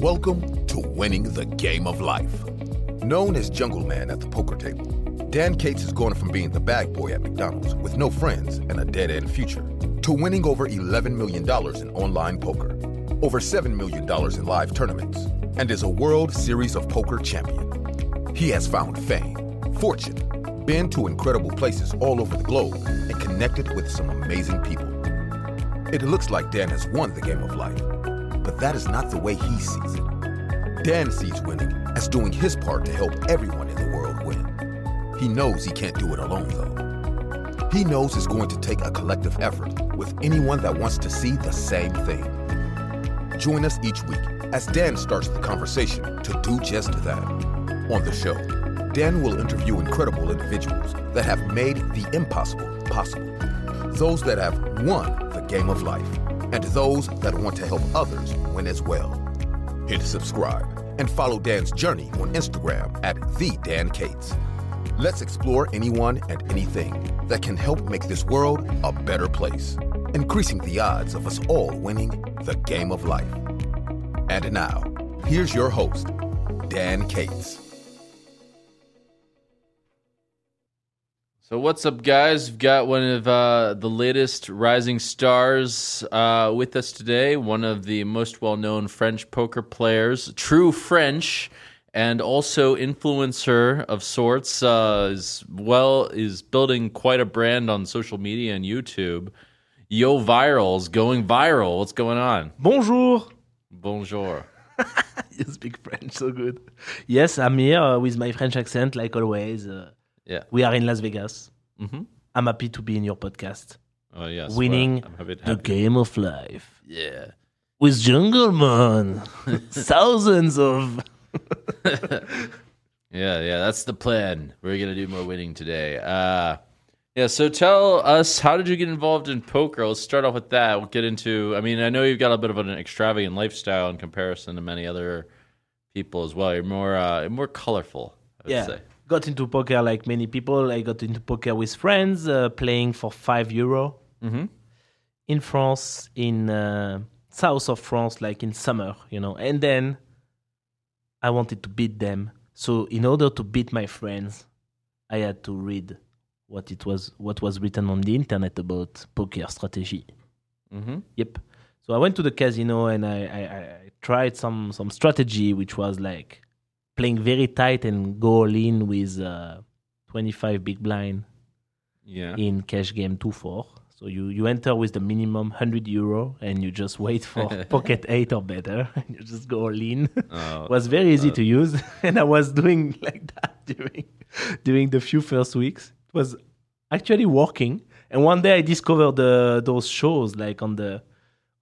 Welcome to Winning the Game of Life. Known as Jungleman at the poker table, Dan Cates has gone from being the bag boy at McDonald's with no friends and a dead end future to winning over $11 million in online poker, over $7 million in live tournaments, and is a World Series of Poker champion. He has found fame, fortune, been to incredible places all over the globe, and connected with some amazing people. It looks like Dan has won the game of life, but that is not the way he sees it. Dan sees winning as doing his part to help everyone in the world win. He knows he can't do it alone, though. He knows it's going to take a collective effort with anyone that wants to see the same thing. Join us each week as Dan starts the conversation to do just that. On the show, Dan will interview incredible individuals that have made the impossible possible. Those that have won the game of life, and those that want to help others win as well. Hit subscribe and follow Dan's journey on Instagram at the Dan Cates. Let's explore anyone and anything that can help make this world a better place, increasing the odds of us all winning the game of life. And now, here's your host, Dan Cates. So what's up, guys? We've got one of uh, the latest rising stars uh, with us today. One of the most well-known French poker players, true French, and also influencer of sorts. Uh, is well is building quite a brand on social media and YouTube. Yoh Viral's going viral. What's going on? Bonjour. Bonjour. you speak French so good. Yes, I'm here uh, with my French accent, like always. Yeah. we are in Las Vegas. Mhm. I'm happy to be in your podcast. Oh yes. Winning well, to the game of life Yeah. with Jungleman. Thousands of. Yeah, yeah, that's the plan. We're gonna do more winning today. Uh yeah, so tell us how did you get involved in poker? Let's start off with that. We'll get into I mean, I know you've got a bit of an extravagant lifestyle in comparison to many other people as well. You're more uh more colorful, I would Yeah. say. Got into poker like many people. I got into poker with friends, uh, playing for five euro Mhm. in France, in uh, south of France, like in summer, you know. And then I wanted to beat them. So in order to beat my friends, I had to read what it was, what was written on the internet about poker strategy. Mhm. Yep. So I went to the casino and I, I, I tried some some strategy, which was like playing very tight and go all in with uh, 25 big blind Yeah. in cash game 2-4. So you, you enter with the minimum 100 euro and you just wait for pocket 8 or better. And you just go all in. Oh, it was very easy to use. And I was doing like that during, during the few first weeks. It was actually working. And one day I discovered the, those shows like on the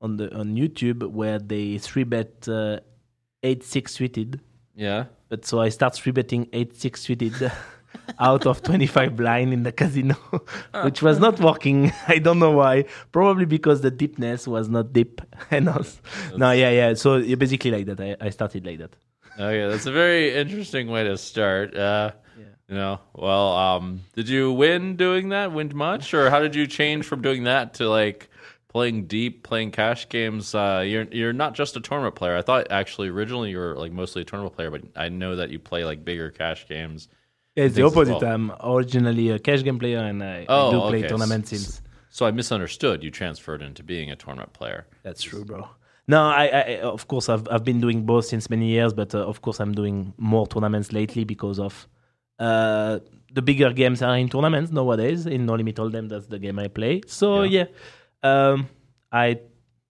on the on YouTube where they three bet uh, eight six suited. Yeah. But so I start three betting eight six suited out of twenty five blind in the casino, which was not working. I don't know why. Probably because the deepness was not deep enough. No, yeah, yeah. So yeah, basically like that. I, I started like that. Okay, that's a very interesting way to start. Uh you know, well, um, did you win doing that? Win much, or how did you change from doing that to like playing deep, playing cash games? Uh, you're you're not just a tournament player. I thought actually originally you were like mostly a tournament player, but I know that you play like bigger cash games. Yeah, it's the opposite. well. I'm originally a cash game player, and I, I Oh, do play okay. tournaments S- since. So I misunderstood. You transferred into being a tournament player. That's true, bro. No, I, I of course I've I've been doing both since many years, but uh, of course I'm doing more tournaments lately because of uh, the bigger games are in tournaments nowadays. In No Limit Hold'em, that's the game I play. So yeah, um, I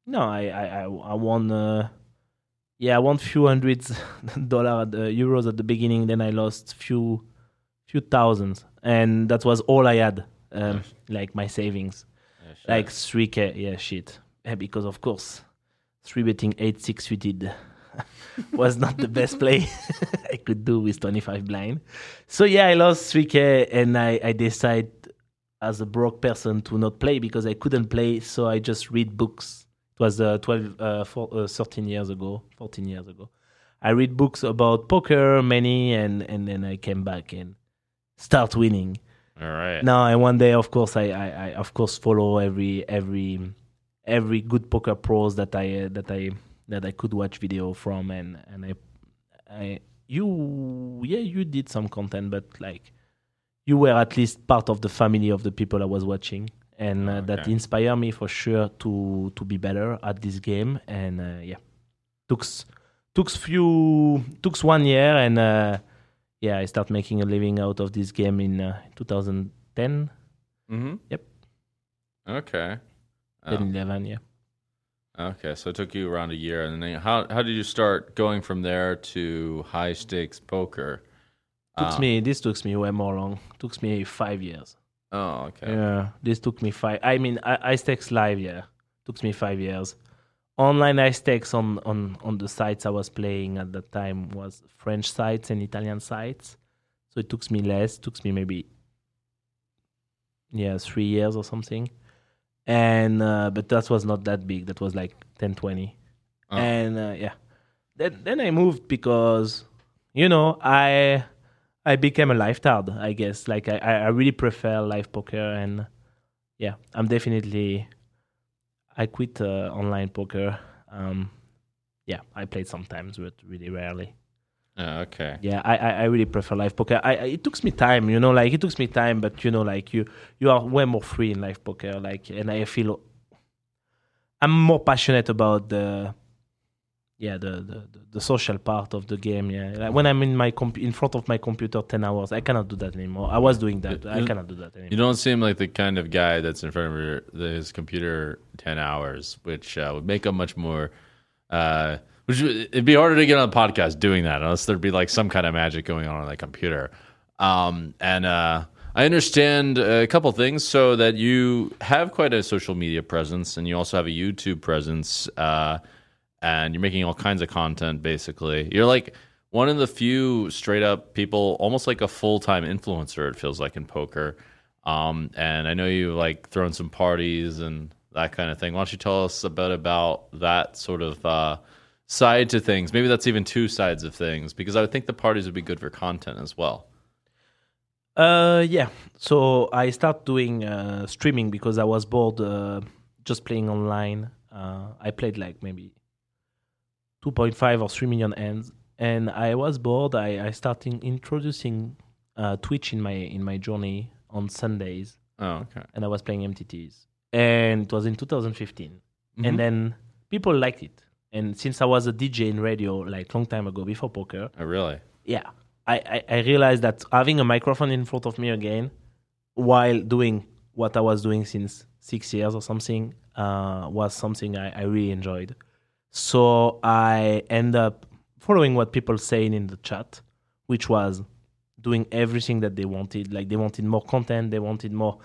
no, I I I, I won. Uh, yeah, I won few hundreds dollar at the euros at the beginning. Then I lost few few thousands, and that was all I had, um, like my savings. Like 3k yeah shit. Yeah, because of course three betting 8 6 suited was not the best play. I could do with 25 blind. So yeah i lost 3k and i i decided as a broke person to not play because i couldn't play so i just read books. It was uh, 12 uh, four, uh, 13 years ago 14 years ago. I read books about poker many and and then i came back and start winning. All right. Now and one day, of course, I, I, I of course follow every every every good poker pros that I uh, that I that I could watch video from, and and I, I you yeah you did some content, but like you were at least part of the family of the people I was watching, and uh, that inspired me for sure to to be better at this game, and uh, yeah, took took few took one year, and uh, yeah, I start making a living out of this game in uh, 2010, Mm-hmm. Yep. Okay. 10, Oh, 11, yeah. okay. So it took you around a year, and then how how did you start going from there to high stakes poker? Took Um, me this took me way more long. Took me five years. Oh, okay. Yeah, this took me five. I mean, I, I stakes live. Yeah, took me five years. Online I stakes on on on the sites I was playing at that time was French sites and Italian sites, so it took me less. Took me maybe yeah three years or something, and uh, but that was not that big. That was like 10, 20. Oh. and uh, yeah, then then I moved because you know I I became a lifetard, I guess. Like I, I really prefer live poker, and yeah, I'm definitely. I quit uh, online poker. Um, yeah, I played sometimes, but really rarely. Oh, okay. Yeah, I, I, I really prefer live poker. I, I it took me time, you know, like it took me time, but you know, like you you are way more free in live poker, like, and I feel I'm more passionate about the yeah the the, the, social part of the game. Yeah, like when I'm in my comp- in front of my computer ten hours, I cannot do that anymore. I was doing that, I cannot do that anymore. You don't seem like the kind of guy that's in front of your, his computer ten hours, which uh, would make him much more. Uh, which it'd be harder to get on a podcast doing that unless there'd be like some kind of magic going on on that computer. Um, and uh, I understand a couple things. So that you have quite a social media presence, and you also have a YouTube presence, uh, and you're making all kinds of content. Basically, you're like one of the few straight up people, almost like a full time influencer. It feels like in poker. Um, and I know you like throwing some parties and that kind of thing. Why don't you tell us a bit about that sort of uh, side to things? Maybe that's even two sides of things because I would think the parties would be good for content as well. Uh, yeah. So I start doing uh, streaming because I was bored uh, just playing online. Uh, I played like maybe 2.5 or 3 million hands, and I was bored. I, I started introducing uh, Twitch in my in my journey on Sundays, Oh, okay. and I was playing MTTs. And it was in 2015, Mhm. and then people liked it. And since I was a DJ in radio like long time ago before poker, Oh, really? yeah, I, I, I realized that having a microphone in front of me again while doing what I was doing since six years or something uh, was something I, I really enjoyed. So I end up following what people saying in the chat, which was doing everything that they wanted. Like they wanted more content, they wanted more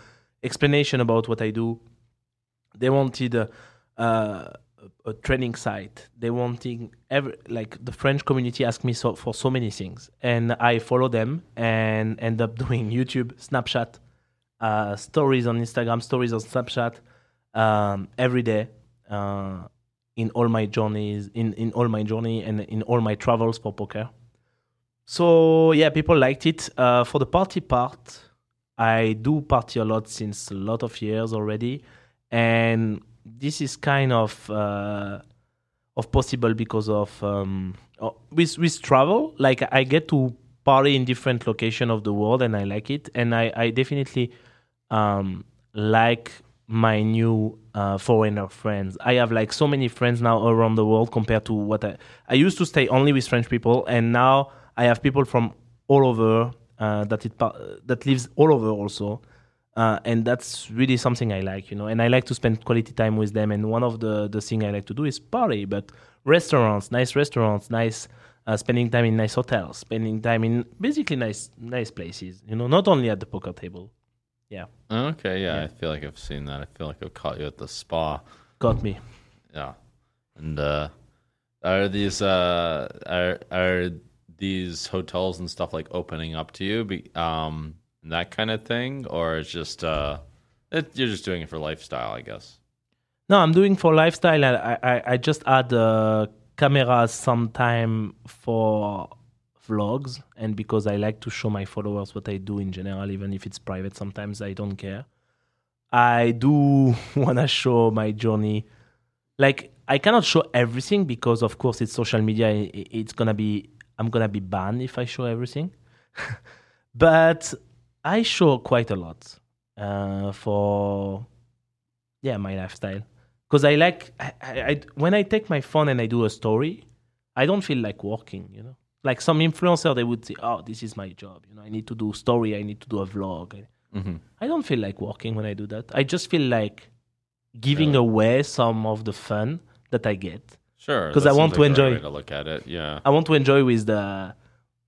explanation about what I do. They wanted a, a, a training site. They wanted every like the French community asked me so, for so many things, and I follow them and end up doing YouTube, Snapchat, uh, stories on Instagram, stories on Snapchat um, every day uh, in all my journeys, in in all my journey and in all my travels for poker. So yeah, people liked it. Uh, for the party part, I do party a lot since a lot of years already, and this is kind of uh, of possible because of um, with with travel. Like I get to party in different location of the world, and I like it. And I I definitely um, like my new uh, foreigner friends. I have like so many friends now around the world compared to what I I used to stay only with French people, and now I have people from all over uh, that it that lives all over also. Uh, and that's really something I like, you know. And I like to spend quality time with them. And one of the the thing I like to do is party, but restaurants, nice restaurants, nice uh, spending time in nice hotels, spending time in basically nice nice places, you know, not only at the poker table. Yeah, Okay, yeah, Yeah. I feel like I've seen that. I feel like I've caught you at the spa. got me. Yeah. And uh are these uh are are these hotels and stuff like opening up to you be, um that kind of thing or it's just uh it, you're just doing it for lifestyle, I guess. No, I'm doing for lifestyle. I I, I just add uh, cameras sometime for vlogs, and because I like to show my followers what I do in general, even if it's private. Sometimes I don't care. I do wanna show my journey. Like I cannot show everything because, of course, it's social media. It's gonna be I'm gonna be banned if I show everything. but I show quite a lot uh, for yeah my lifestyle because I like I, I when I take my phone and I do a story, I don't feel like working. You know, like some influencer they would say, "Oh, this is my job. You know, I need to do story. I need to do a vlog." hmm I don't feel like working when I do that. I just feel like giving away some of the fun that I get. sure because I want to enjoy. to look at it. Yeah. I want to enjoy with the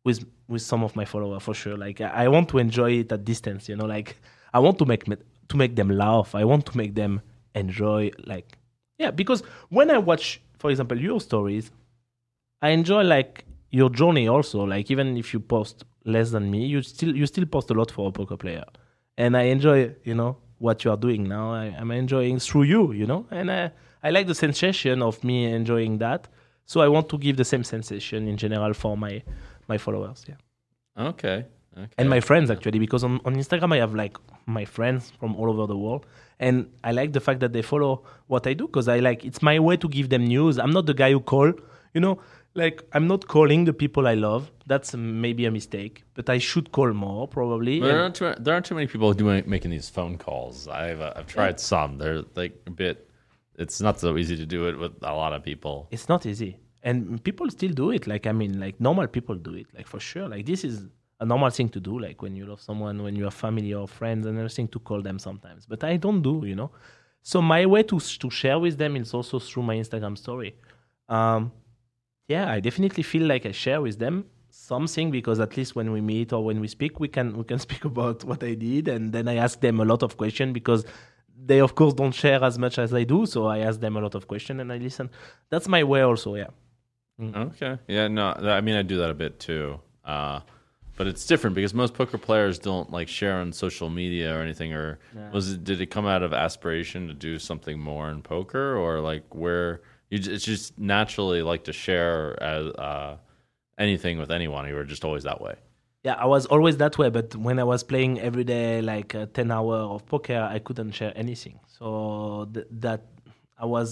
with with some of my followers for sure. Like I I want to enjoy it at distance. You know, like I want to make me- to make them laugh. I want to make them enjoy. Like yeah, because when I watch, for example, your stories, I enjoy like your journey also. Like even if you post less than me, you still you still post a lot for a poker player, and I enjoy you know what you are doing now. I, I'm enjoying through you, you know, and I I like the sensation of me enjoying that. So I want to give the same sensation in general for my my followers, yeah, Okay. Okay. and my friends actually, because on on Instagram I have like my friends from all over the world, and I like the fact that they follow what I do because I like it's my way to give them news. I'm not the guy who call, you know, like I'm not calling the people I love. That's maybe a mistake, but I should call more probably. There aren't too, there aren't too many people doing making these phone calls. I've uh, I've tried some. They're like a bit. It's not so easy to do it with a lot of people. it's not easy and people still do it like i mean like normal people do it like for sure like this is a normal thing to do like when you love someone when you have family or friends and everything to call them sometimes but i don't do you know so my way to to share with them is also through my instagram story um yeah i definitely feel like i share with them something because at least when we meet or when we speak we can we can speak about what i did and then i ask them a lot of questions because they of course don't share as much as i do so i ask them a lot of questions and i listen that's my way also yeah Okay. Yeah. No. I mean, I do that a bit too. Uh, but it's different because most poker players don't like share on social media or anything. Or was it? Did it come out of aspiration to do something more in poker, or like where you? j- It's just naturally like to share as uh, anything with anyone. You were just always that way. yeah i was always that way but when i was playing every day like uh, 10 hour of poker i couldn't share anything so th- that i was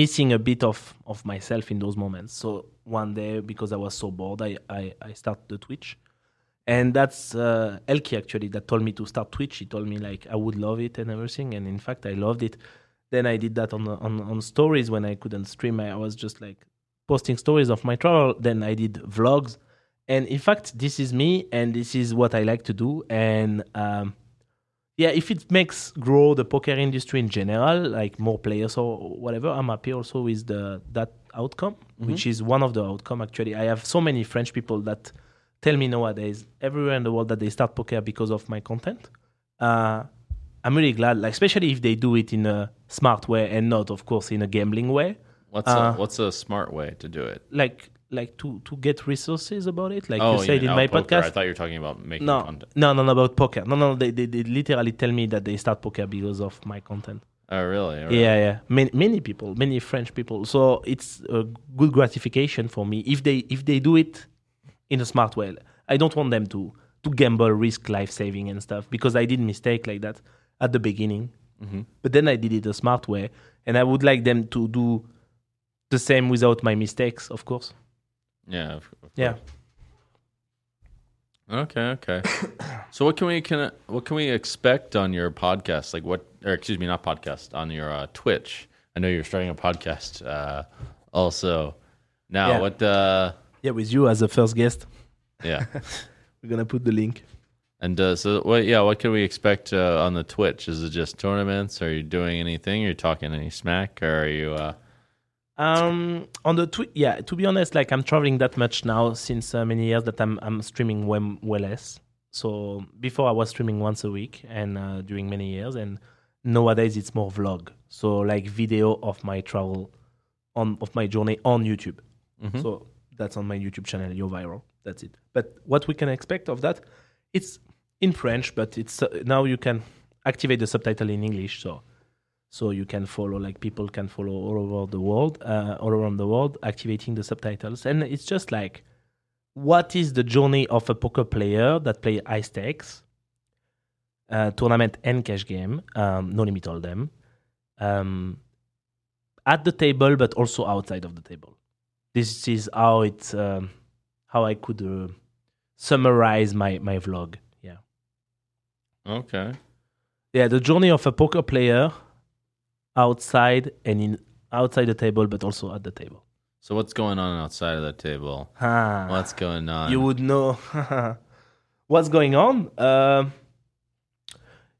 missing a bit of of myself in those moments so one day because i was so bored i i, I started the twitch and that's uh, ElkY actually that told me to start Twitch. He told me like I would love it and everything, and in fact I loved it. Then I did that on on on stories when I couldn't stream. I, was just like posting stories of my travel. Then I did vlogs, and in fact this is me, and this is what I like to do. And um, yeah, if it makes grow the poker industry in general, like more players or whatever, I'm happy also with the that outcome, which is one of the outcome actually. I have so many French people that tell me nowadays everywhere in the world that they start poker because of my content. Uh, I'm really glad, like especially if they do it in a smart way and not, of course, in a gambling way. What's Uh, a, what's a smart way to do it? Like like to to get resources about it, like oh, you said mean in my poker. podcast. I thought you were talking about making No, content. no, no, no, about poker. No, no, they, they, they literally tell me that they start poker because of my content. Oh, really? Really? Yeah, yeah. Many, many people, many French people. So it's a good gratification for me if they if they do it in a smart way. I don't want them to to gamble, risk life saving and stuff because I did mistake like that at the beginning. But then I did it a smart way, and I would like them to do the same without my mistakes, of course. Yeah. of- of Yeah. course. Okay. Okay. so what can we can what can we expect on your podcast? Like what? Or excuse me, not podcast on your uh, Twitch. I know you're starting a podcast. Uh, also, now Yeah. what? Uh, Yeah, with you as a first guest, yeah. we're gonna put the link. And uh, so, what? Yeah, what can we expect uh, on the Twitch? Is it just tournaments? Are you doing anything? Are you talking any smack? Or are you? Uh, Um, on the Twitch, yeah. To be honest, like I'm traveling that much now since uh, many years that I'm I'm streaming way, way less. So before I was streaming once a week, and uh, during many years, and nowadays it's more vlog. So like video of my travel, on of my journey on YouTube. Mhm. So that's on my YouTube channel. Yoh Viral. That's it. But what we can expect of that, it's in French, but it's uh, now you can activate the subtitle in English. So so you can follow like people can follow all over the world uh, all around the world activating the subtitles and it's just like what is the journey of a poker player that play high stakes uh, tournament and cash game um, no limit hold'em um, at the table, but also outside of the table. This is how it um, how I could uh, summarize my my vlog. Okay. yeah. The journey of a poker player outside and in outside the table, but also at the table. So what's going on outside of the table? Ah. What's going on? you would know what's going on. Um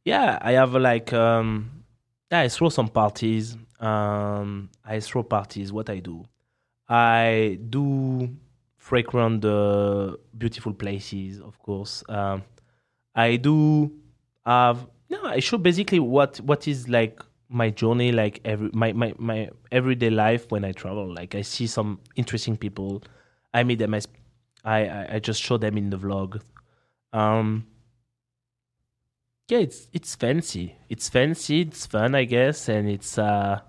yeah, I have like um, yeah, I throw some parties. Um, I throw parties. What I do, I do frequent the beautiful places, of course. Um, I do have no. I show basically what what is like my journey, like every my my my everyday life when I travel. Like I see some interesting people, I meet them. I I I, I just show them in the vlog. Um, yeah, it's it's fancy. It's fancy. It's fun, I guess, and it's uh,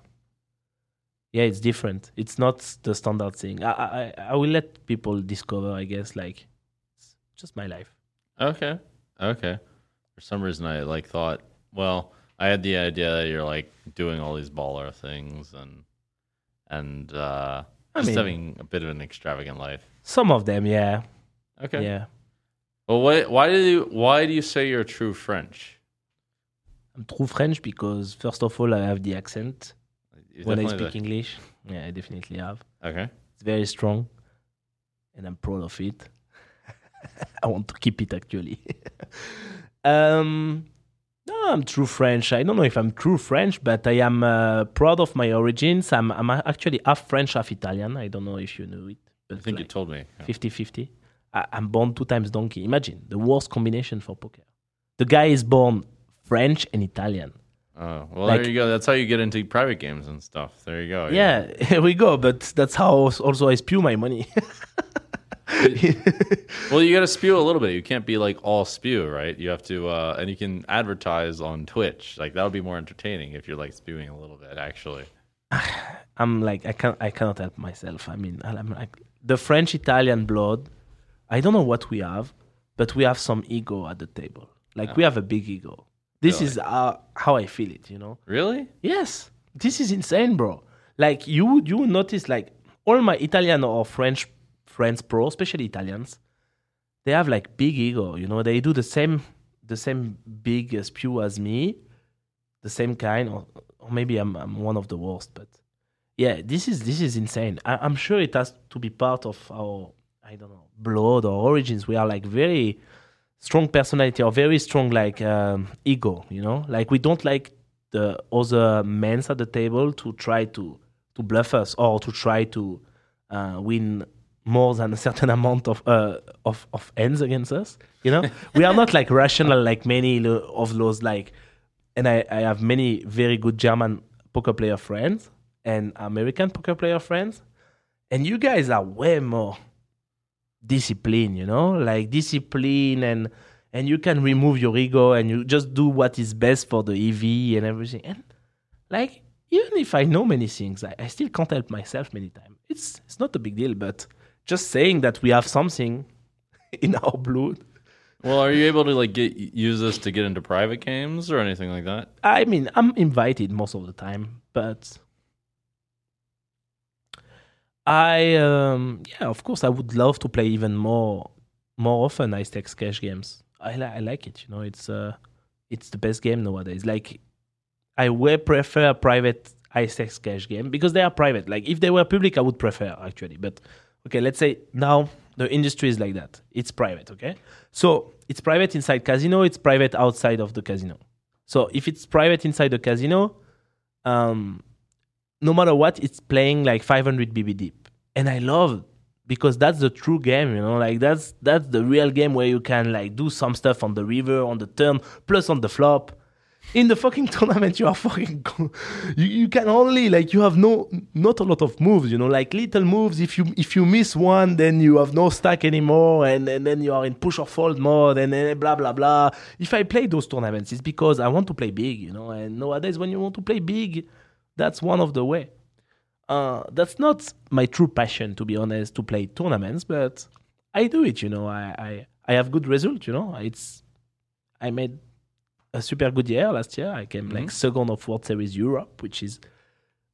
yeah, it's different. It's not the standard thing. I I I will let people discover. I guess like it's just my life. Okay. Okay. For some reason, I like thought. Well, I had the idea that you're like doing all these baller things and and uh, I just mean- having a bit of an extravagant life. Some of them, yeah, Okay. yeah. Well, why why do you why do you say you're true French? I'm true French because first of all, I have the accent You when I speak English. Yeah, I definitely have. Okay. It's very strong, and I'm proud of it. I want to keep it actually. um, no, I'm true French. I don't know if I'm true French, but I am uh, proud of my origins. I'm, I'm actually half French, half Italian. I don't know if you know it. I think you told me. 50 50. I, I'm born two times donkey. Imagine the worst combination for poker. The guy is born French and Italian. Oh, well, Like- there you go. That's how you get into private games and stuff. There you go. Yeah, here we go. But that's how also I spew my money. Well, you got to spew a little bit. You can't be like all spew, right? You have to, uh, and you can advertise on Twitch. Like that would be more entertaining if you're like spewing a little bit, actually. I'm like I can't I cannot help myself. I mean I'm like the French Italian blood. I don't know what we have, but we have some ego at the table. Like we have a big ego. This Really? is uh, how I feel it. You know. Really? Yes, this is insane, bro. Like you would you would notice like all my Italian or French friends, pro, especially Italians, they have like big ego. You know, they do the same the same big spew as me, the same kind, or, or maybe I'm I'm one of the worst. But yeah, this is this is insane. I, I'm sure it has to be part of our I don't know blood or origins. We are like very strong personality or very strong like um, ego. You know, like we don't like the other men at the table to try to to bluff us or to try to uh, win more than a certain amount of uh, of of ends against us. You know, we are not like rational like many of those like. And I, I have many very good German poker player friends and American poker player friends, and you guys are way more discipline, you know, like discipline and and you can remove your ego and you just do what is best for the EV and everything. And like even if I know many things, I, I still can't help myself many times. It's it's not a big deal, but just saying that we have something in our blood. Well, are you able to like get use this to get into private games or anything like that? I mean, I'm invited most of the time, but I um yeah, of course I would love to play even more more often high stakes cash games. I li- I like it, you know, it's uh it's the best game nowadays. Like I way prefer private stakes cash game because they are private. Like if they were public I would prefer actually. But okay, let's say now the industry is like that. It's private, okay? So it's private inside casino, it's private outside of the casino. So if it's private inside the casino, um, no matter what, it's playing like 500 BB deep, and I love because that's the true game, you know. Like that's that's the real game where you can like do some stuff on the river, on the turn, plus on the flop. In the fucking tournament, you are fucking. You, you can only like you have no not a lot of moves, you know, like little moves. If you if you miss one, then you have no stack anymore, and, and then you are in push or fold mode, and then blah blah blah. If I play those tournaments, it's because I want to play big, you know. And nowadays, when you want to play big, that's one of the way. Uh, that's not my true passion, to be honest, to play tournaments, but I do it. You know, I I, I have good results. You know, it's I made a super good year last year. I came like mm-hmm. second of World Series Europe, which is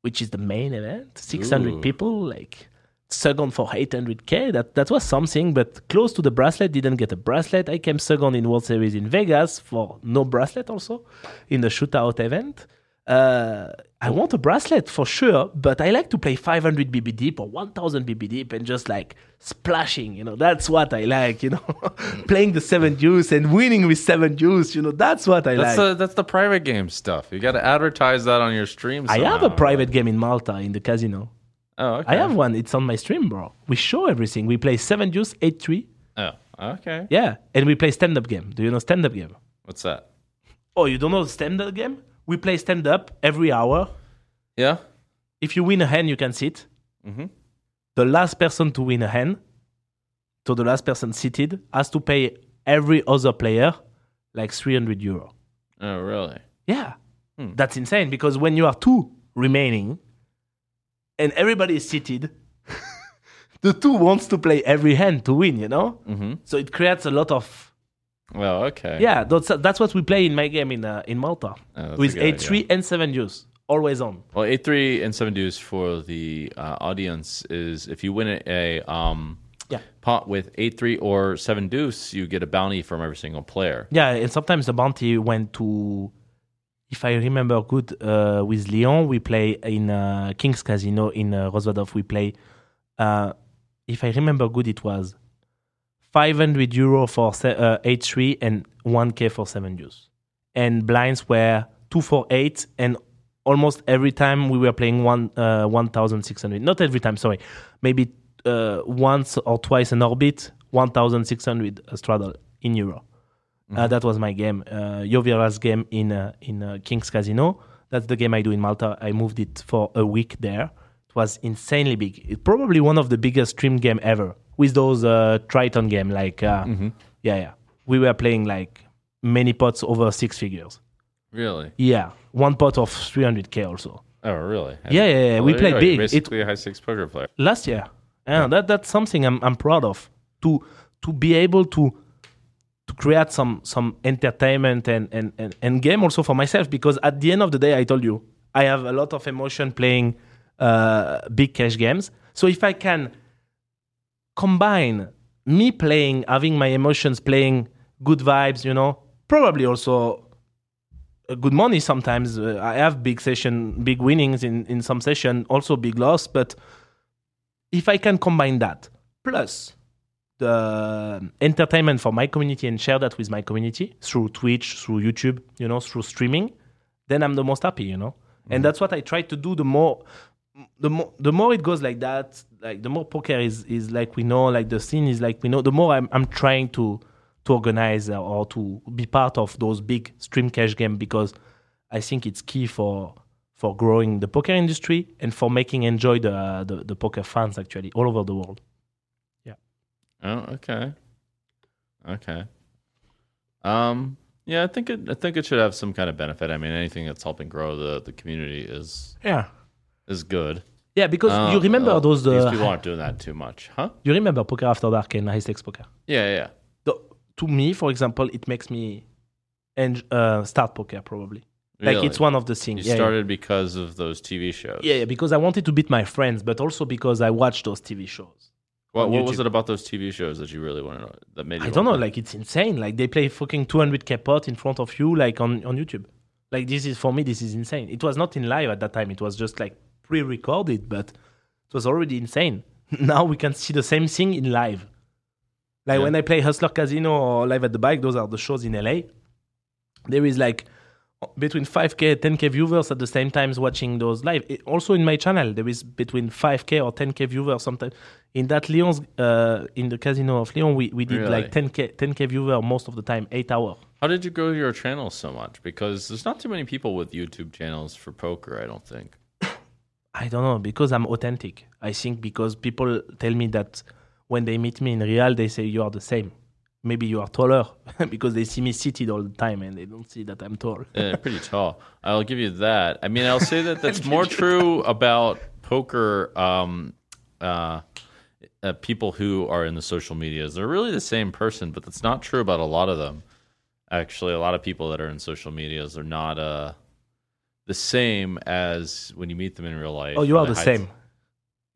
which is the main event. 600 people, like second for 800k. That that was something, but close to the bracelet. Didn't get a bracelet. I came second in World Series in Vegas for no bracelet also in the shootout event. Uh, I want a bracelet for sure, but I like to play 500 BB deep or 1000 BB deep and just like splashing. You know, that's what I like. You know, playing the seven deuce and winning with seven deuce. You know, that's what I That's like. the that's the private game stuff. You got to advertise that on your streams. I have a private game in Malta in the casino. Oh, okay. I have one. It's on my stream, bro. We show everything. We play seven deuce, eight three. Oh, okay. Yeah, and we play stand up game. Do you know stand up game? What's that? Oh, you don't know stand up game? We play stand up every hour. Yeah. If you win a hand, you can sit. Mhm. The last person to win a hand, so the last person seated, has to pay every other player like 300 euro. Oh, really? Yeah. Hmm. That's insane because when you are two remaining and everybody is seated, the two wants to play every hand to win, you know? Mm-hmm. So it creates a lot of Well, okay. yeah. That's that's what we play in my game in uh, in Malta Oh, with good eight three and seven deuce, always on. Well, A3 and seven deuce for the uh, audience is if you win a, um Yeah. pot with A3 or seven deuce, you get a bounty from every single player. Yeah, and sometimes the bounty went to, if I remember good, uh, with Lyon we play in uh, King's Casino in uh, Rozvadov. We play, uh, if I remember good, it was 500 euro for uh, eight three and 1k for seven deuce, and blinds were two for eight and almost every time we were playing one uh, 1600 not every time sorry. Maybe uh, once or twice an orbit 1600 straddle in euro. Uh, that was my game. Uh, Yoh Viral's game in uh, in uh, King's Casino. That's the game I do in Malta. I moved it for a week there. It was insanely big. It's probably one of the biggest stream game ever with those uh, Triton game like uh, yeah yeah we were playing like many pots over six figures Really? yeah, one pot of 300k also Oh, really? Yeah, yeah, yeah. We there played big. You're It- basically a high six poker player. last year. Yeah, that that's something I'm I'm proud of to to be able to to create some some entertainment and and and, and game also for myself because at the end of the day, I told you I have a lot of emotion playing uh, big cash games. So if I can combine me playing, having my emotions playing good vibes, you know, probably also good money sometimes. Uh, I have big session, big winnings in, in some session, also big loss. But if I can combine that plus the entertainment for my community and share that with my community through Twitch, through YouTube, you know, through streaming, then I'm the most happy, you know. And that's what I try to do. The more, the more, the more it goes like that, like the more poker is is like we know, like the scene is like we know. The more I'm I'm trying to to organize uh, or to be part of those big stream cash game because I think it's key for for growing the poker industry and for making enjoy the the, the poker fans actually all over the world. Yeah. Oh, okay. Okay. Um. Yeah, I think it. I think it should have some kind of benefit. I mean, anything that's helping grow the the community is Yeah. Is good. Yeah, because Uh, you remember uh, those these uh, people aren't doing that too much, huh? you remember poker after dark and high stakes poker. Yeah, yeah. yeah. The, to me, for example, it makes me and uh, start poker probably. Like it's one of the things. Yeah, yeah. started because of those TV shows. Yeah, yeah, because I wanted to beat my friends, but also because I watched those TV shows. What, what was it about those TV shows that you really wanted to, that made you? I don't know, want like it's insane. Like they play fucking 200k pot in front of you, like on, on YouTube. Like this is for me, this is insane. It was not in live at that time. It was just like pre-recorded, but it was already insane. now we can see the same thing in live. Like Yeah. when I play Hustler Casino or Live at the Bike, those are the shows in LA. There is like between 5k 10k viewers at the same times watching those live It- also in my channel there is between 5k or 10k viewers sometimes in that Lyon's uh, in the casino of Lyon we, we did Really? like 10k 10k viewer most of the time 8 hour How did you grow your channel so much? Because there's not too many people with YouTube channels for poker. I don't think. I don't know because I'm authentic I think because people tell me that when they meet me in real they say you are the same maybe you are taller because they see me seated all the time and they don't see that I'm tall Yeah, pretty tall. I'll give you that. I mean, I'll say that that's more true about poker. Um, uh, uh, people who are in the social medias, they're really the same person, but that's not true about a lot of them. Actually, a lot of people that are in social medias are not. Uh, the same as when you meet them in real life. Oh, you are the hide- same.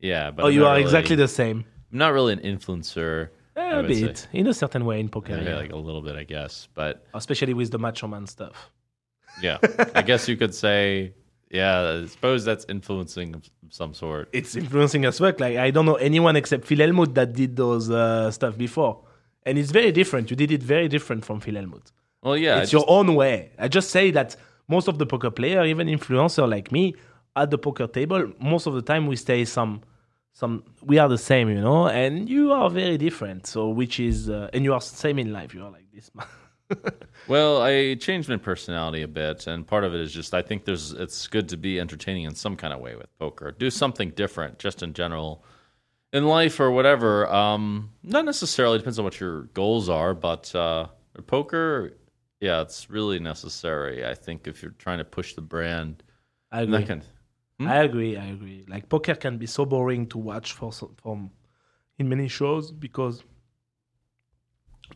Yeah, but Oh, I'm you are really- exactly the same. I'm not really an influencer. I A would say. bit, in a certain way in poker, Yeah, yeah. like a little bit, I guess. But especially with the macho man stuff. yeah, I guess you could say, yeah. I suppose that's influencing of some sort. It's influencing as well. Like I don't know anyone except Phil Hellmuth that did those uh, stuff before, and it's very different. You did it very different from Phil Hellmuth. Well, yeah, it's your own way. I just say that most of the poker player, even influencer like me, at the poker table, most of the time we stay some, some. We are the same, you know, and you are very different. So which is, uh, and you are same in life. You are like this. Man. well, I changed my personality a bit, and part of it is just I think there's it's good to be entertaining in some kind of way with poker. Do something different, just in general, in life or whatever. Um, not necessarily depends on what your goals are, but uh, poker, yeah, it's really necessary. I think if you're trying to push the brand, I agree. that hmm? kind. I agree. I agree. Like poker can be so boring to watch for from in many shows because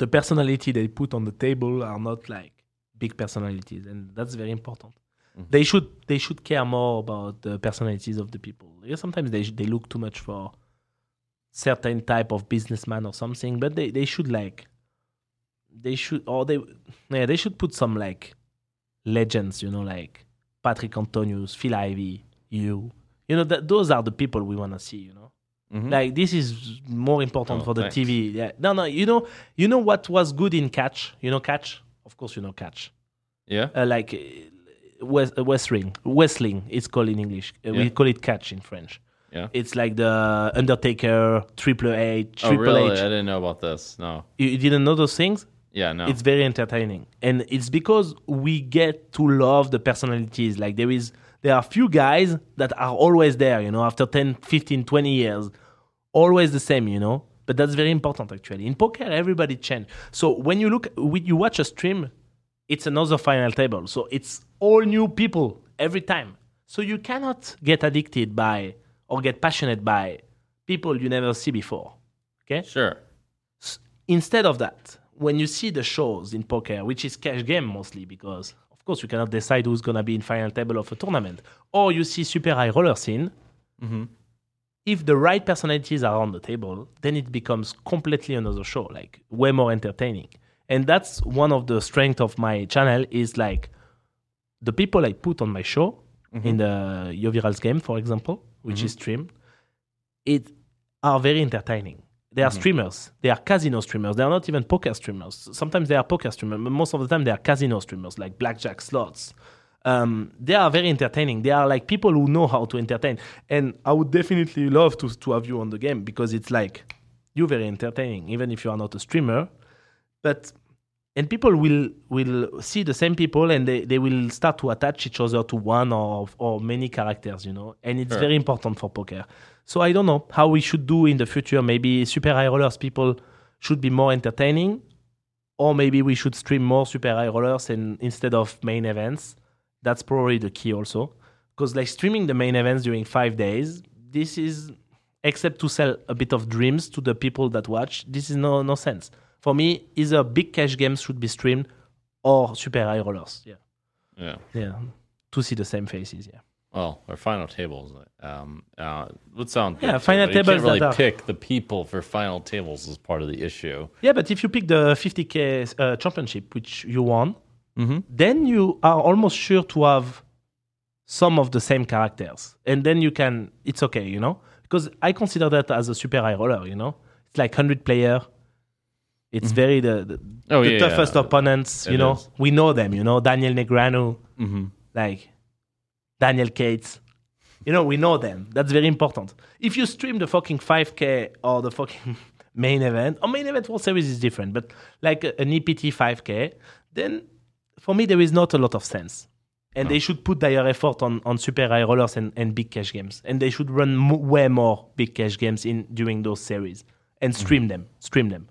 the personality they put on the table are not like big personalities, and that's very important. Mm-hmm. They should they should care more about the personalities of the people. Sometimes they they look too much for certain type of businessman or something, but they, they should like they should or they yeah they should put some like legends, you know, like Patrik Antonius, Phil Ivey you. You know, that those are the people we want to see, you know. Mhm. Like this is more important Oh, for the thanks. TV. Yeah. No, no, you know, you know what was good in catch? You know catch? Of course you know catch. Yeah, Uh, like uh, west, uh, wrestling. Wrestling it's called in English. Uh, Yeah. We call it catch in French. yeah. It's like the Undertaker, Triple H, Triple Oh, really? H. I didn't know about this. No. You, you didn't know those things? Yeah, no. it's very entertaining. And it's because we get to love the personalities. Like there is there are few guys that are always there you know after 10 15 20 years always the same you know? But that's very important actually. In poker everybody change. So when you look when you watch a stream it's another final table. So it's all new people every time. So you cannot get addicted by or get passionate by people you never see before. Okay? Sure. S- instead of that, when you see the shows in poker, which is cash game mostly, because of course you cannot decide who's gonna be in final table of a tournament, or you see super high roller scene, mm-hmm. if the right personalities are on the table, then it becomes completely another show, like way more entertaining. And that's one of the strength of my channel is like the people I put on my show mm-hmm. in the Yoh Virals game, for example, which mm-hmm. is streamed, it are very entertaining. They are streamers. They are casino streamers. They are not even poker streamers. Sometimes they are poker streamers. but Most of the time they are casino streamers, like blackjack slots. Um, they are very entertaining. They are like people who know how to entertain. And I would definitely love to to have you on the game because it's like you're very entertaining, even if you are not a streamer. But and people will will see the same people and they, they will start to attach each other to one or or many characters you know and it's Sure. very important for poker so i don't know how we should do in the future. Maybe super high rollers people should be more entertaining or maybe we should stream more super high rollers and instead of main events. That's probably the key also. Because like streaming the main events during five days this is except to sell a bit of dreams to the people that watch this is no no sense. For me either big cash games should be streamed or super high rollers. Yeah. Yeah. yeah. To see the same faces yeah Well, our final tables um, uh, would sound Yeah, too, final but you tables can't really are- pick the people for final tables as part of the issue. yeah but if you pick the 50k uh, championship which you won Mm-hmm. then you are almost sure to have some of the same characters and then you can it's okay you know because i consider that as a super high roller you know it's like 100 player it's very the, the, Oh, the yeah, toughest yeah. opponents you It know is. we know them you know daniel Negreanu Mm-hmm. like daniel cates. You know we know them. That's very important. If you stream the fucking 5k or the fucking main event or main event world series is different but like an ept 5k then for me there is not a lot of sense. And they should put their effort on, on super high rollers and, and big cash games. And they should run mo- way more big cash games in during those series and stream them stream them.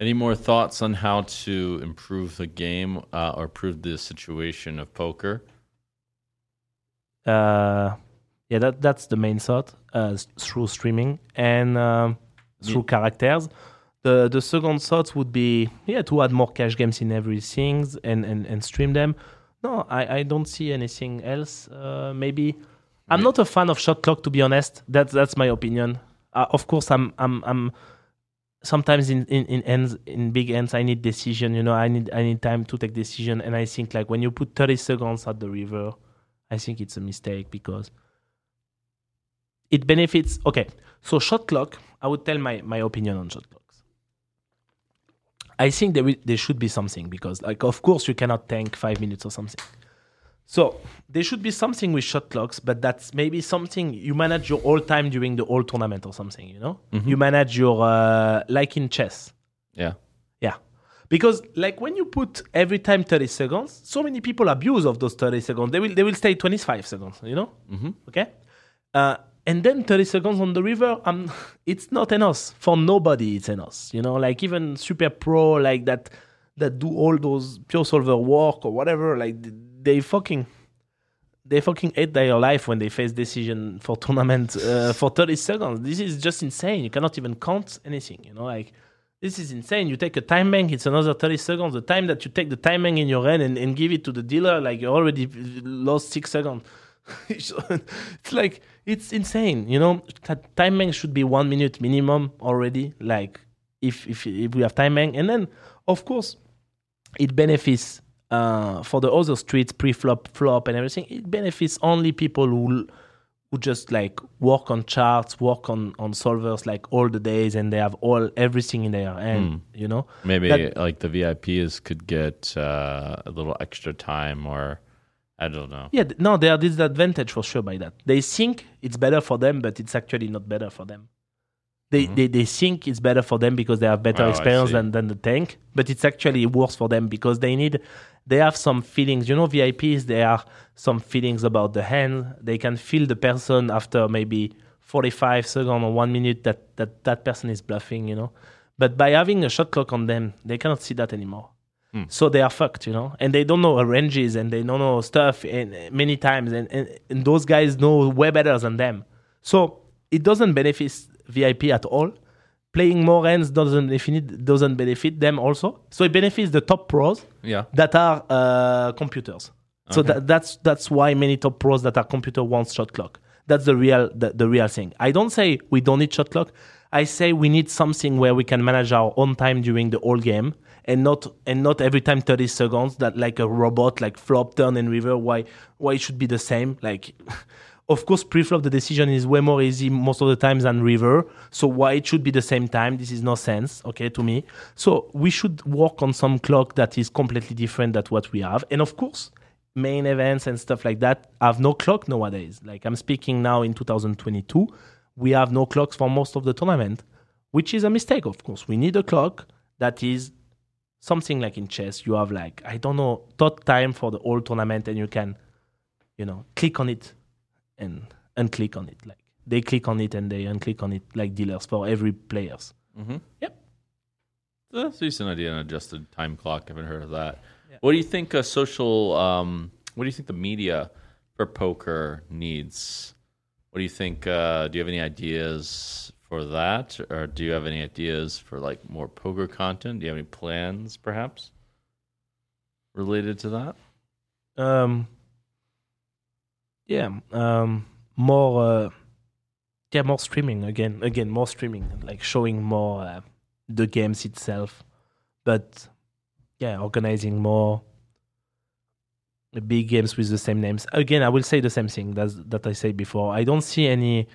Any more thoughts on how to improve the game uh, or improve the situation of poker? Uh, yeah, that that's the main thought uh, through streaming and um, through characters. The the second thought would be yeah to add more cash games in everything and, and, and stream them. No, I, I don't see anything else. Uh, maybe I'm not a fan of shot clock to be honest. That's that's my opinion. Uh, of course, I'm I'm I'm sometimes in in in ends in big ends I need decision. You know, I need I need time to take decision, and I think like when you put 30 seconds at the river, I think it's a mistake because it benefits. Okay, so shot clock. I would tell my my opinion on shot clocks. I think there will, there should be something because like of course you cannot tank five minutes or something. So there should be something with shot clocks, but that's maybe something you manage your whole time during the whole tournament or something. You know, you manage your uh, like in chess. Yeah. Yeah. Because like when you put every time 30 seconds, so many people abuse of those 30 seconds. They will they will stay 25 seconds, you know? Mm-hmm. Okay? Uh, and then 30 seconds on the river, um, it's not enough. For nobody, it's enough. You know, like even super pro like that that do all those pure solver work or whatever, like they fucking they fucking hate their life when they face decision for tournament uh, for 30 seconds. This is just insane. You cannot even count anything, you know, like this is insane. You take a time bank, it's another 30 seconds. The time that you take the time bank in your hand and, and give it to the dealer, like you already lost six seconds. it's like, it's insane. You know, that time bank should be one minute minimum already. Like, if, if, if we have time bank. And then, of course, it benefits uh, for the other streets, pre-flop, flop, and everything. It benefits only people who who just like work on charts, work on on solvers like all the days, and they have all everything in their hand. You know, Maybe That- like the VIPs could get uh, a little extra time, or I don't know. yeah. No, they are disadvantaged for sure by that. They think it's better for them, but it's actually not better for them. They, they, they think it's better for them because they have better Oh, experience than, than the tank, but it's actually worse for them because they need they have some feelings. You know, VIPs they are some feelings about the hand. They can feel the person after maybe forty five seconds or one minute that, that that person is bluffing. You know, but by having a shot clock on them, they cannot see that anymore. So they are fucked, you know, and they don't know ranges and they don't know stuff and uh, many times, and, and, and those guys know way better than them. So it doesn't benefit VIP at all. Playing more hands doesn't benefit doesn't benefit them also. So it benefits the top pros Yeah. that are uh, computers. So that, that's that's why many top pros that are computer want shot clock. That's the real the, the real thing. I don't say we don't need shot clock. I say we need something where we can manage our own time during the whole game and not and not every time 30 seconds that like a robot like flop turn and river why why it should be the same like of course pre-flop the decision is way more easy most of the times than river. So why it should be the same time this is no sense okay to me. So we should work on some clock that is completely different than what we have. And of course main events and stuff like that have no clock nowadays. Like i'm speaking now in 2022 we have no clocks for most of the tournament which is a mistake of course. We need a clock that is something like in chess you have like i don't know dot time for the whole tournament and you can you know click on it and unclick on it like they click on it and they unclick on it like dealers for every players Mm-hmm. Yep. That's a decent idea, an adjusted time clock. I haven't heard of that. What do you think uh, social? Um, what do you think the media for poker needs? What do you think? Uh, do you have any ideas for that, or do you have any ideas for like more poker content? Do you have any plans, perhaps, related to that? um yeah um more uh, yeah more streaming again again more streaming like showing more uh, the games itself but yeah organizing more big games with the same names. Again i will say the same thing that's, that i said before. I don't see any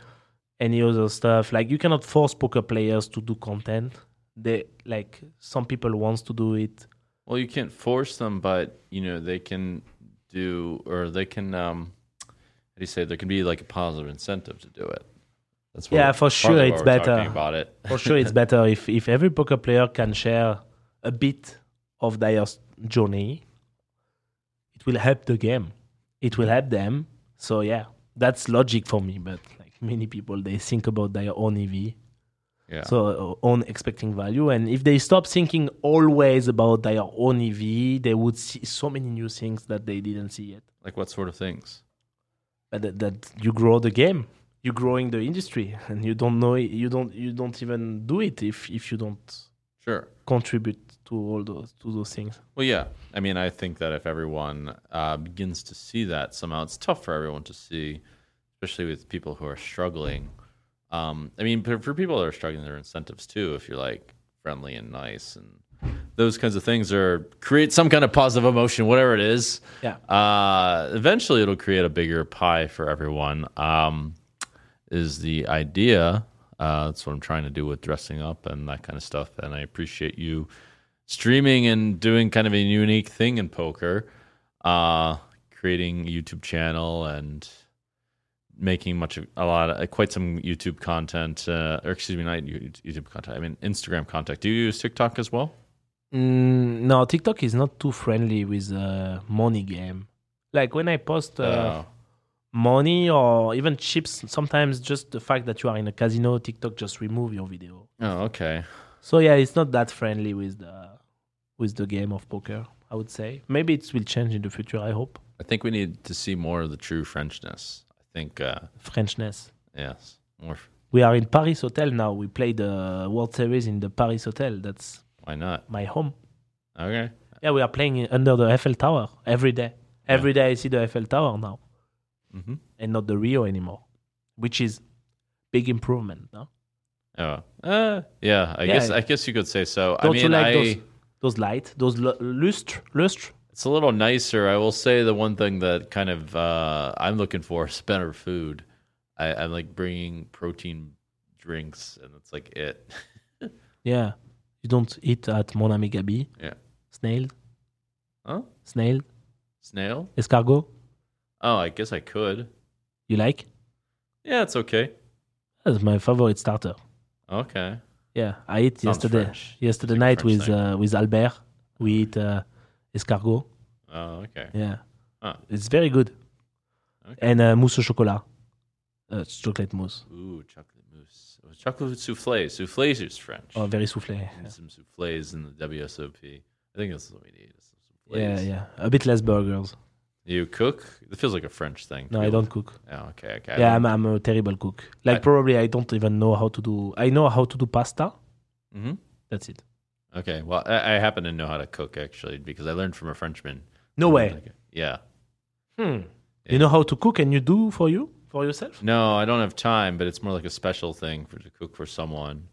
any other stuff. Like you cannot force poker players to do content. They like some people wants to do it. Well, you can't force them, but you know they can do, or they can. Um, do you say? There can be like a positive incentive to do it. That's Yeah, for sure it's better. about it. for sure it's better if, if every poker player can share a bit of their journey it will help the game it will help them so yeah that's logic for me but like many people they think about their own ev Yeah. so uh, own expecting value and if they stop thinking always about their own ev they would see so many new things that they didn't see yet like what sort of things? But that, that you grow the game you're growing the industry and you don't know it, you don't you don't even do it if if you don't Sure. contribute to all those to those things. Well, yeah. I mean, I think that if everyone uh, begins to see that somehow, it's tough for everyone to see, especially with people who are struggling. Um, I mean, for, for people that are struggling, there are incentives too. If you're like friendly and nice and those kinds of things, or create some kind of positive emotion, whatever it is. Yeah. Uh, eventually, it'll create a bigger pie for everyone. Um, is the idea. Uh, that's what I'm trying to do with dressing up and that kind of stuff. And I appreciate you streaming and doing kind of a unique thing in poker, uh, creating a YouTube channel and making much of a lot of quite some YouTube content, uh, or excuse me, not YouTube content. I mean Instagram content. Do you use TikTok as well? Mm, no, TikTok is not too friendly with uh, money game. Like when I post uh, Oh. money or even chips, sometimes just the fact that you are in a casino, TikTok just remove your video. oh, okay. So yeah, it's not that friendly with the with the game of poker. I would say maybe it will change in the future. I hope I think we need to see more of the true Frenchness. I think, uh, Frenchness. yes, more. We are in Paris Hotel now. We play the World Series in the Paris Hotel. That's Why not? my home. Okay. Yeah, we are playing under the Eiffel Tower every day. Every day I see the Eiffel Tower now, Mm-hmm. and not the Rio anymore, which is big improvement. No? Oh, uh, yeah. I Yeah. guess I guess you could say so. Don't I mean, you like I, those those light, those lu- lustre, lustre? it's a little nicer. I will say the one thing that kind of uh, I'm looking for is better food. I, I'm like bringing protein drinks, and that's like it. Yeah, you don't eat at Mon Ami Gabi. Yeah. Snail, Huh? snail, Snail? escargot. Oh, I guess I could. You like? Yeah, it's okay. That's my favorite starter. Okay. Yeah, I ate Sounds yesterday. French. Yesterday like night French with uh, with Albert. We eat uh, escargot. Oh, okay. Yeah, Huh. it's very good. Okay. And uh, mousse au chocolat. Uh, it's chocolate mousse. Ooh, chocolate. Oh, chocolate souffle. Souffles is French. Oh, very soufflé. Need some souffles in the WSOP. I think that's what we need. some Yeah, yeah. A bit less burgers. You cook? It feels like a French thing. No, I don't cook. Oh, okay, okay. I Yeah, I'm, I'm a terrible cook. Like I- probably I don't even know how to do. I know how to do pasta. Mhm. That's it. Okay, well, I, I happen to know how to cook actually because I learned from a Frenchman. No way. Like, yeah. Hmm. You know how to cook and you do for you for yourself? No, I don't have time, but it's more like a special thing for to cook for someone,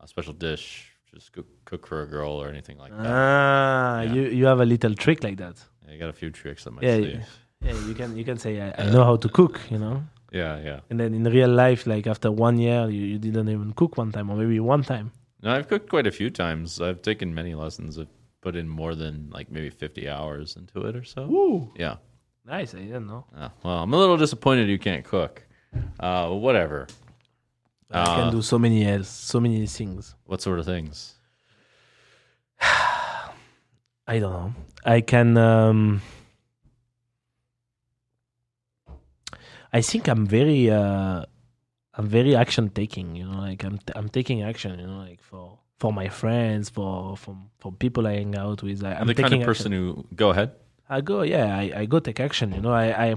a special dish. Just cook, cook for a girl or anything like that. Ah, Yeah. you you have a little trick like that. I got a few tricks on my Yeah, sleeve. Yeah, you can you can say I, I know how to cook, you know. Yeah, yeah. And then in real life, like after one year, you, you didn't even cook one time or maybe one time. No, I've cooked quite a few times. I've taken many lessons. I've put in more than like maybe 50 hours into it or so. Ooh, Yeah. Nice. I didn't know. Uh, well, I'm a little disappointed you can't cook. Uh, whatever. I Uh, can do so many else, so many things. What sort of things? I don't know. I can. Um, I think I'm very. Uh, I'm very action taking. You know, like I'm. I'm taking action. You know, like for for my friends, for for for people I hang out with. I, I'm I'm the taking kind of action. person who go ahead. I go, yeah, I, I go take action. You know, I, I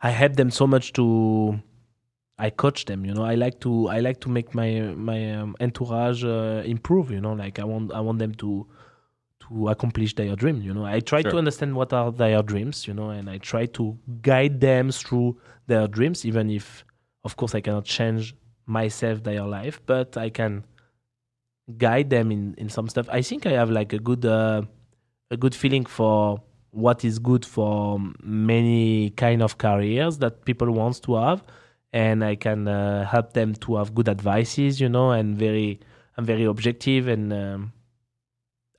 I help them so much to. I coach them. You know, I like to I like to make my my um, entourage uh, improve. You know, like I want I want them to to accomplish their dream. You know, I try to understand what are their dreams. You know, and I try to guide them through their dreams, even if, of course, I cannot change myself their life, but I can guide them in in some stuff. I think I have like a good. Uh, a good feeling for what is good for many kind of careers that people wants to have and i can uh, help them to have good advices you know and very i'm very objective and um,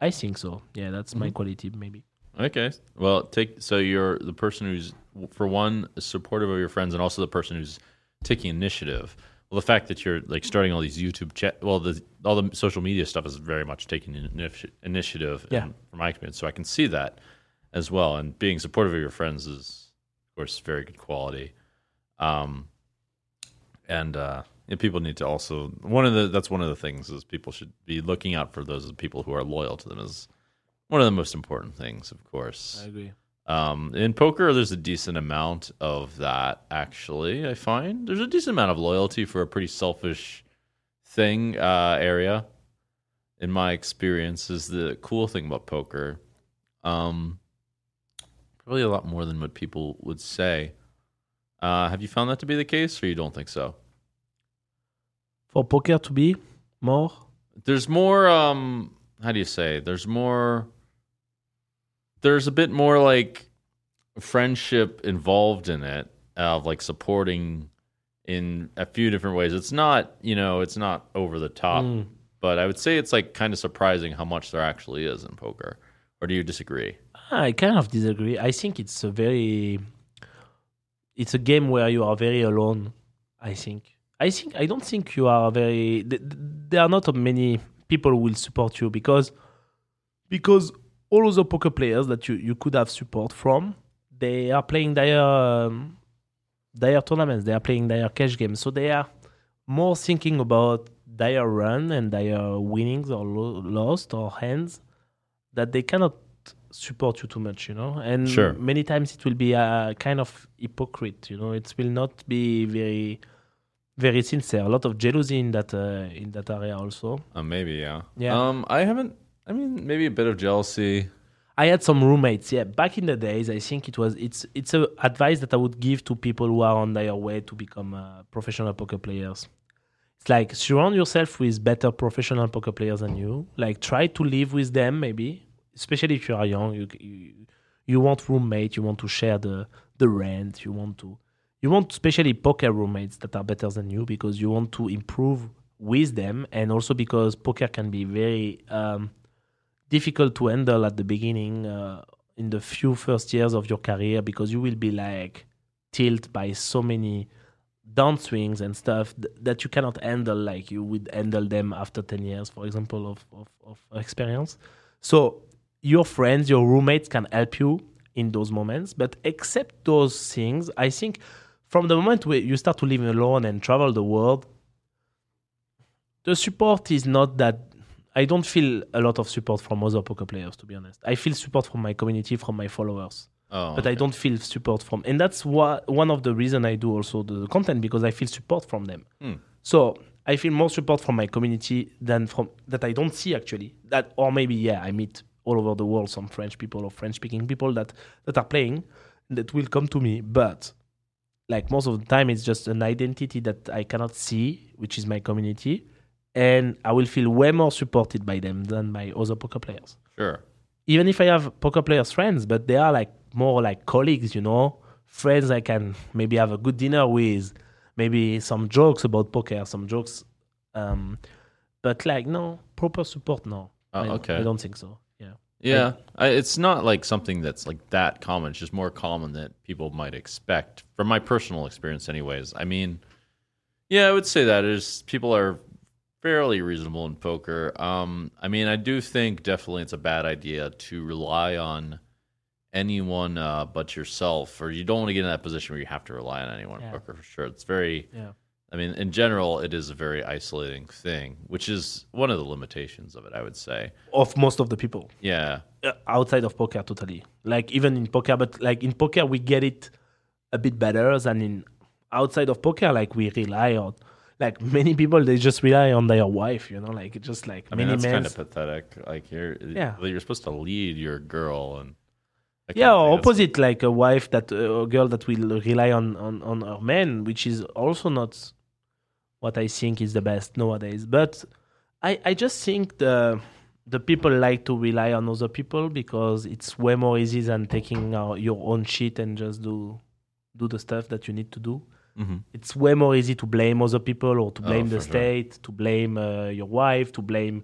i think so yeah that's my Mhm. quality maybe Okay. Well, take so you're the person who's for one supportive of your friends, and also the person who's taking initiative. Well, the fact that you're like starting all these YouTube chat, well, the all the social media stuff is very much taking initi- initiative. Yeah. in- from my experience, so I can see that as well. And being supportive of your friends is, of course, very good quality. Um, and uh, and people need to also one of the that's one of the things is people should be looking out for those people who are loyal to them is one of the most important things, of course. I agree Um, in poker, there's a decent amount of that. Actually, I find there's a decent amount of loyalty for a pretty selfish thing uh, area. in my experience, is the cool thing about poker. Um, probably a lot more than what people would say. Uh, have you found that to be the case, or you don't think so? For poker to be more, There's more. Um, how do you say? There's more. There's a bit more like friendship involved in it, of like supporting in a few different ways. It's not, you know, it's not over the top, Mm. but I would say it's like kind of surprising how much there actually is in poker. Or do you disagree? I kind of disagree. I think it's a very, it's a game where you are very alone. I think. I think I don't think you are very. th- th- There are not many people who will support you because, because all other poker players that you, you could have support from, they are playing their um, their tournaments. They are playing their cash games, so they are more thinking about their run and their winnings or lo- lost or hands that they cannot support you too much, you know. And Sure. many times it will be a kind of hypocrite, you know. It will not be very, very sincere. A lot of jealousy in that uh, in that area also. Uh, maybe, yeah. Yeah. Um, I haven't. I mean, maybe a bit of jealousy. I had some roommates. Yeah, back in the days, I think it was it's it's a advice that I would give to people who are on their way to become uh, professional poker players. It's like surround yourself with better professional poker players than you. Like try to live with them, maybe, especially if you are young. You you, you want roommate. You want to share the the rent. You want to you want especially poker roommates that are better than you because you want to improve with them, and also because poker can be very um, difficult to handle at the beginning uh, in the few first years of your career because you will be like tilted by so many downswings and stuff th- that you cannot handle like you would handle them after 10 years for example of, of, of experience so your friends your roommates can help you in those moments but except those things i think from the moment where you start to live alone and travel the world the support is not that I don't feel a lot of support from other poker players, to be honest. I feel support from my community, from my followers, Oh, but I don't feel support from, and that's what one of the reason I do also the content because I feel support from them. Hmm. So I feel more support from my community than from that I don't see actually. That or maybe yeah, I meet all over the world some French people or French speaking people that that are playing that will come to me, but like most of the time it's just an identity that I cannot see, which is my community, and I will feel way more supported by them than by other poker players. Sure. Even if I have poker players friends, but they are like more like colleagues, you know, friends I can maybe have a good dinner with, maybe some jokes about poker, some jokes, um, but like no proper support, no. Oh, I, okay. I don't think so. Yeah. Yeah, I, it's not like something that's like that common. It's just more common that people might expect, from my personal experience, anyways. I mean, yeah, I would say that is people are fairly reasonable in poker. Um, I mean, I do think definitely it's a bad idea to rely on anyone uh, but yourself, or you don't want to get in that position where you have to rely on anyone in Yeah. poker for sure. It's very Yeah. I mean, in general, it is a very isolating thing, which is one of the limitations of it, I would say. Of most of the people. Yeah. uh, outside of poker totally like even in poker but like in poker we get it a bit better than in outside of poker like we rely on like many people they just rely on their wife you know like it's just like I mean, that's men kind of pathetic. Like you're, Yeah. you're supposed to lead your girl, and yeah or opposite like a wife that uh, a girl that will rely on, on on her man which is also not what i think is the best nowadays but i i just think the the people like to rely on other people because it's way more easy than taking uh, your own shit and just do do the stuff that you need to do Mhm. it's way more easy to blame other people or to Oh, blame the for sure. state to blame uh, your wife to blame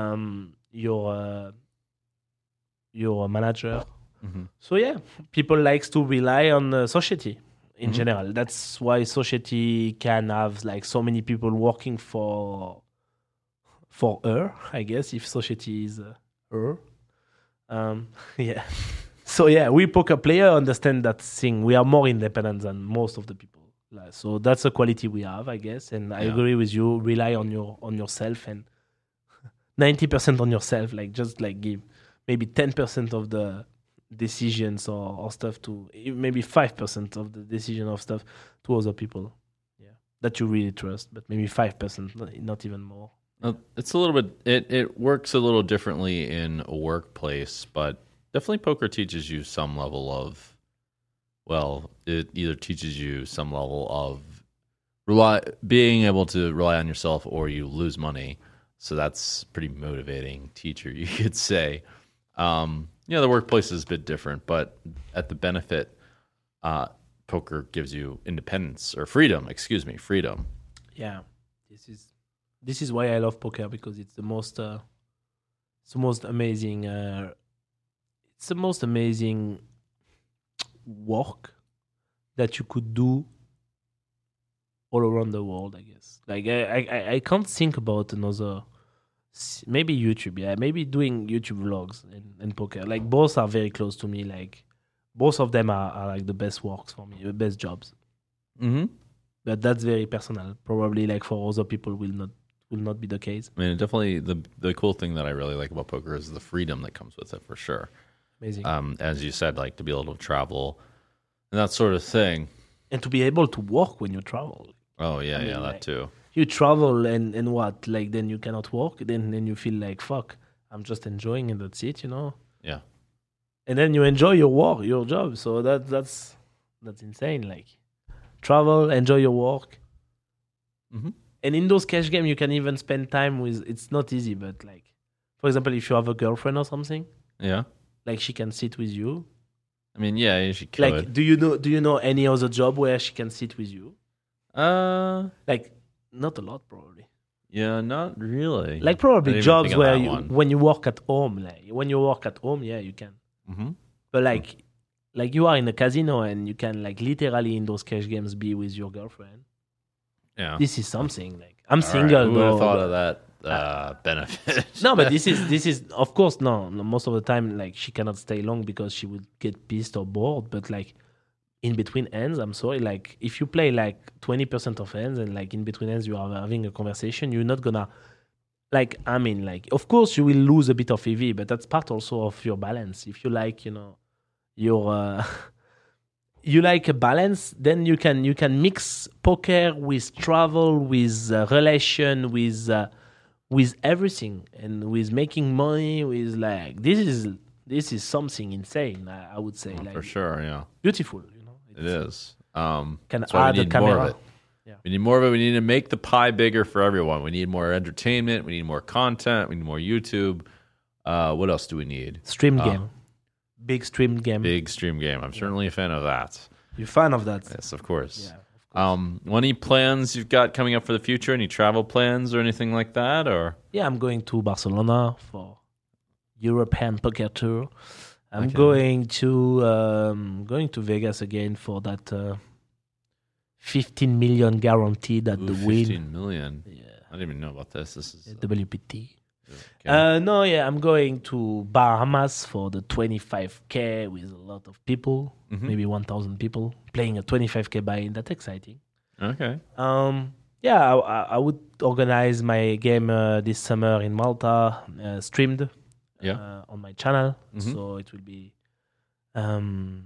um, your uh, your manager Mhm. so yeah people likes to rely on uh, society in Mhm. general. That's why society can have like so many people working for for her i guess if society is uh, her. Um yeah. So yeah we poker player understand that thing. We are more independent than most of the people. Like, so that's a quality we have i guess. And i Yeah. agree with you. Rely on your on yourself and 90% on yourself. Like just like give maybe 10% of the decisions or, or stuff to maybe 5% of the decision of stuff to other people yeah that you really trust but maybe 5% not, even more Uh, It's a little bit. It it works a little differently in a workplace, but definitely poker teaches you some level of. Well, it either teaches you some level of rely being able to rely on yourself, or you lose money. So that's pretty motivating teacher, you could say. Um, you know, the workplace is a bit different, but at the benefit, uh, poker gives you independence or freedom. Excuse me, freedom. Yeah, this is this is why I love poker because it's the most uh, it's the most amazing uh, it's the most amazing work that you could do all around the world. I guess like I I, I- can't think about another maybe YouTube. Yeah, maybe doing YouTube vlogs and, and poker. Like both are very close to me. Like both of them are, are like the best works for me, the best jobs Mm-hmm. but that's very personal. Probably like for other people will not will not be the case. I mean, definitely the the cool thing that I really like about poker is the freedom that comes with it for sure. Amazing. Um, as you said, like to be able to travel and that sort of thing. and to be able to work when you travel. Oh yeah, mean, yeah, that like- too. You travel and and what? Like then you cannot work. Then then you feel like fuck. I'm just enjoying and that's it, you know. Yeah, And then you enjoy your work, your job. So that that's that's insane. Like travel, enjoy your work. mm-hmm. And in those cash games, you can even spend time with. It's not easy, but like, for example, if you have a girlfriend or something, yeah. like she can sit with you, I mean, yeah, she could. Like, do you know? Do you know any other job where she can sit with you? uh, Like, not a lot, probably. yeah, not really. Like, probably jobs where you, when you work at home, like when you work at home, yeah, you can. Mm-hmm. But like, like you are in a casino and you can like literally in those cash games be with your girlfriend. Yeah. This is something. Like, I'm All right, single, Who would have thought of that uh, benefit? no, but this is this is of course no, no. Most of the time, like she cannot stay long because she would get pissed or bored. But like in between ends, I'm sorry. Like if you play like twenty percent of ends and like in between ends you are having a conversation, you're not gonna like. I mean, like of course you will lose a bit of EV, but that's part also of your balance. If you like, you know, your uh, you like a balance, then you can you can mix poker with travel, with uh, relation, with uh, with everything, and with making money. With like this is this is something insane. I, I would say, like For sure, yeah. beautiful. It is. Um, Can that's why add we need more of it. Yeah. We need more of it. We need to make the pie bigger for everyone. We need more entertainment. We need more content. We need more YouTube. Uh, what else do we need? Stream Uh, game, big stream game. Big stream game. I'm certainly a fan of that. You're a fan of that? Yes, of course. Yeah. Um, any plans you've got coming up for the future? Any travel plans or anything like that? Or Yeah, I'm going to Barcelona for European poker tour. I'm Okay. going to um, going to Vegas again for that uh, 15 million guaranteed at Ooh, the Wynn. 15 million. Yeah, I didn't even know about this. This is WPT. okay. Uh, no, yeah, I'm going to Bahamas for the 25k with a lot of people, Mhm. maybe 1,000 people playing a 25k buy-in. That's exciting. okay. Um, yeah, I, I- I would organize my game uh, this summer in Malta, uh, streamed Yeah. uh, on my channel. Mhm. So it will be um,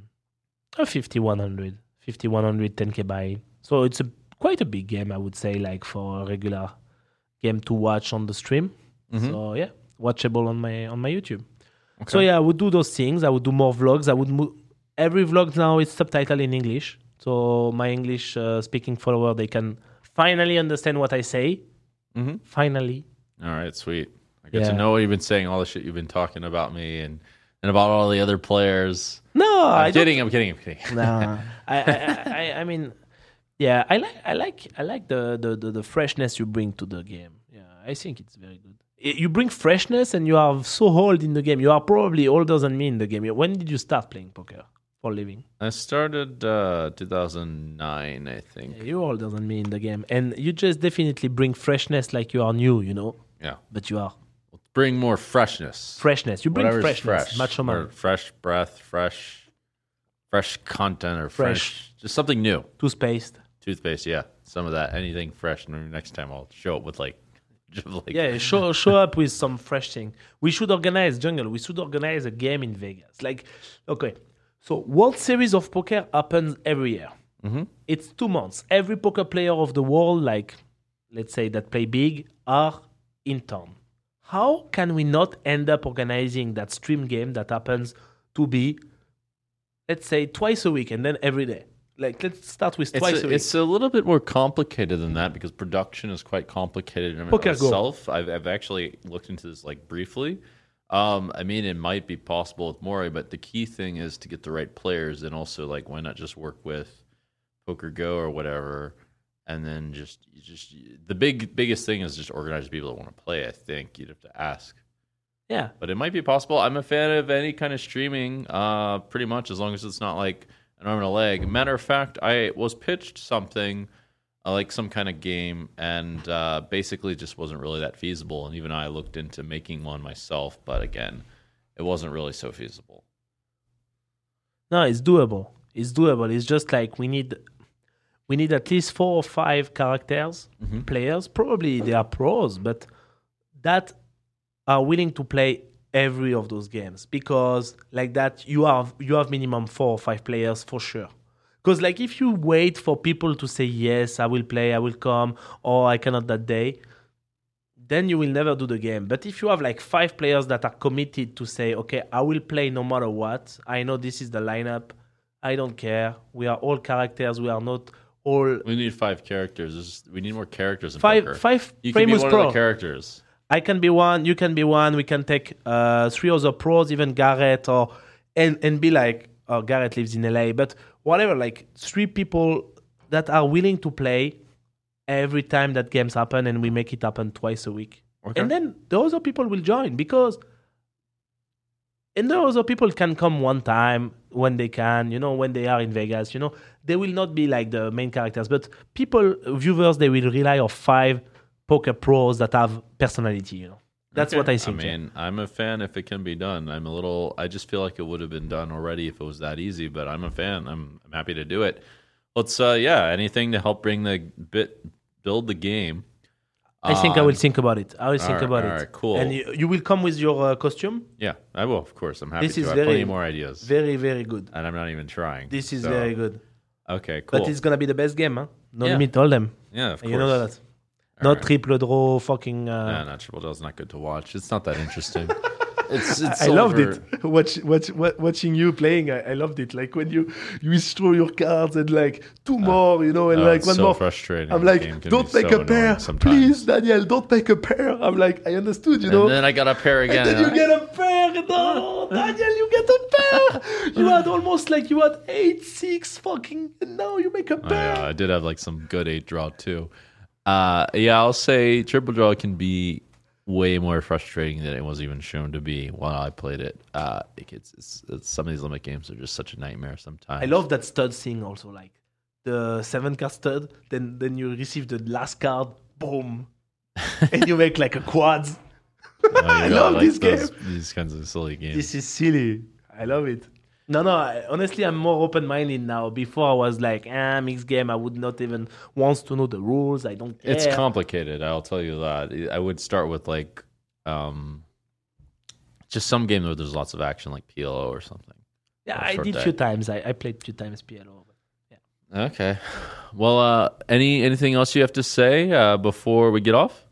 a 5100, 5100 10k buy. So it's a quite a big game, I would say, like for a regular game to watch on the stream. Mhm. So yeah, watchable on my on my YouTube. Okay. So yeah, I would do those things. I would do more vlogs. I would mo- every vlog now is subtitled in English, so my English uh, speaking follower they can finally understand what I say. Mhm. Finally, All right, sweet. I get to know what you've been saying, all the shit you've been talking about me, and and about all the other players. no, I I'm don't- kidding. I'm kidding. I'm kidding. Nah, I, I, I, I mean, yeah, I like, I like, I like the, the, the, the freshness you bring to the game. Yeah, I think it's very good. You bring freshness, and you are so old in the game. You are probably older than me in the game. When did you start playing poker for living? I started uh, 2009, I think. Yeah, you're older than me in the game, and you just definitely bring freshness, like you are new, you know. Yeah. But you are Bring more freshness. freshness. You bring Whatever's freshness, fresh. macho man. Or fresh breath, fresh, fresh content, or Fresh. fresh, just something new. Toothpaste. Toothpaste, yeah, some of that. Anything fresh. And next time I'll show up with like, just like Yeah, show show up with some fresh thing. We should organize jungle. We should organize a game in Vegas. Like, okay, so World Series of Poker happens every year. Mm-hmm. It's two months. Every poker player of the world, like, let's say that play big, are in town. How can we not end up organizing that stream game that happens to be, let's say, twice a week and then every day? Like, let's start with It's twice a, a, week. it's a little bit more complicated than that because production is quite complicated in Poker itself. I've, I've actually looked into this like briefly. Um, I mean, it might be possible with Mori, but the key thing is to get the right players, and also like why not just work with PokerGO or whatever, and then just just the big biggest thing is just organize people that want to play. I think you'd have to ask, yeah. but it might be possible. I'm a fan of any kind of streaming, uh, pretty much as long as it's not like an arm and a leg. Matter of fact, I was pitched something uh, like some kind of game, and uh, basically just wasn't really that feasible. And even I looked into making one myself, but again, it wasn't really so feasible. No, it's doable. It's doable. It's just like we need we need at least four or five characters, mm-hmm. players. Probably they are pros, but that are willing to play every of those games because like that you have you have minimum four or five players for sure. Because like if you wait for people to say yes, I will play, I will come, or I cannot that day, then you will never do the game. But if you have like five players that are committed to say, okay, I will play no matter what, I know this is the lineup, I don't care. We are all characters, we are not all We need five characters. We need more characters in five poker. five You can be famous one pro. of the characters. I can be one, you can be one, we can take uh, three other pros, even Garrett or and and be like, oh Garrett lives in LA, but whatever, like three people that are willing to play every time that games happen and we make it happen twice a week. Okay. And then the other people will join because and the other people can come one time when they can, you know, when they are in Vegas, you know. They will not be like the main characters, but people, viewers, they will rely on five poker pros that have personality, you know. That's Okay. what I think. I yeah. mean, I'm a fan if it can be done. I'm a little. I just feel like it would have been done already if it was that easy. But I'm a fan. I'm, I'm happy to do it. Let's. Uh, yeah. Anything to help bring the bit, build the game. I think I will Um, think about it. I will think alright, about it. alright, cool. And you, you will come with your uh, costume? Yeah, I will. Of course, I'm happy This to. is I have plenty more ideas, Very, very good. and I'm not even trying. This is So, very good. Okay, cool. But it's gonna be the best game, huh? No Yeah. limit, all them. yeah, of course. You know that. Not Alright. triple draw, fucking. Uh, Nah, not triple Dell's not good to watch. It's not that interesting. it's. it's I loved over- it. Watch, watch, wa- watching you playing, I, I loved it. Like when you you throw your cards and like two more, you know, and oh, like one so more. frustrating. I'm like, don't make so a pair, sometimes. please, Daniel. Don't make a pair. I'm like, I understood, you know. And then I got a pair again. And then you get a pair. No, Daniel, you get a pair. You had almost like you had eight, six, fucking. And now you make a Oh, pair. yeah, I did have like some good eight draw too. Uh, yeah, I'll say triple draw can be way more frustrating than it was even shown to be while I played it. Uh, it gets, it's, it's, some of these limit games are just such a nightmare sometimes. I love that stud thing also, like the seven card stud. Then then you receive the last card, boom, and you make like a quads. Oh, I love like, this those- game. These kinds of silly games. This is silly. I love it. No, no. I, honestly, I'm more open-minded now. Before I was like, ah, mixed game. I would not even want to know the rules. I don't care. It's complicated. I'll tell you that. I would start with like, um, just some game where there's lots of action, like PLO or something. yeah, I did day. few times. I, I played few times PLO. Okay. Well, uh, any anything else you have to say uh, before we get off?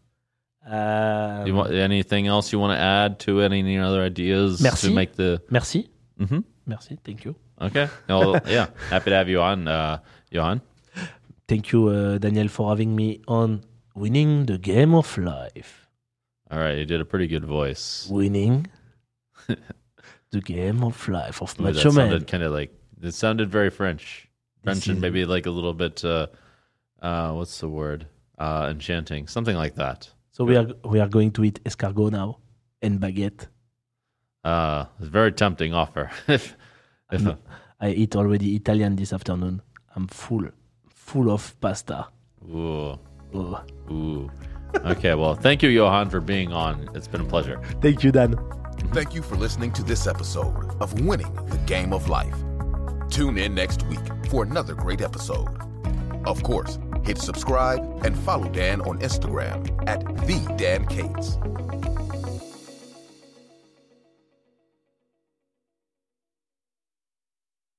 Um, You want anything else you want to add to it? Any other ideas Merci. to make the? merci. hmm Merci. Thank you. Okay. Well, yeah. Happy to have you on, uh, Johan. Thank you, uh, Daniel, for having me on winning the game of life. All right, you did a pretty good voice. Winning the game of life of Ooh, that Macho Man. sounded kind of like it sounded very French, French, and maybe like a little bit. Uh, uh, what's the word? Uh, enchanting, something like that. So we are we are going to eat escargot now and baguette. Uh, it's a very tempting offer. if, if No. I eat already Italian this afternoon. I'm full, full of pasta. ooh, Oh. ooh. Okay, well, thank you, Johan, for being on. It's been a pleasure. Thank you, Dan. Thank you for listening to this episode of Winning the Game of Life. Tune in next week for another great episode. Of course, hit subscribe and follow Dan on Instagram at the Dan Cates.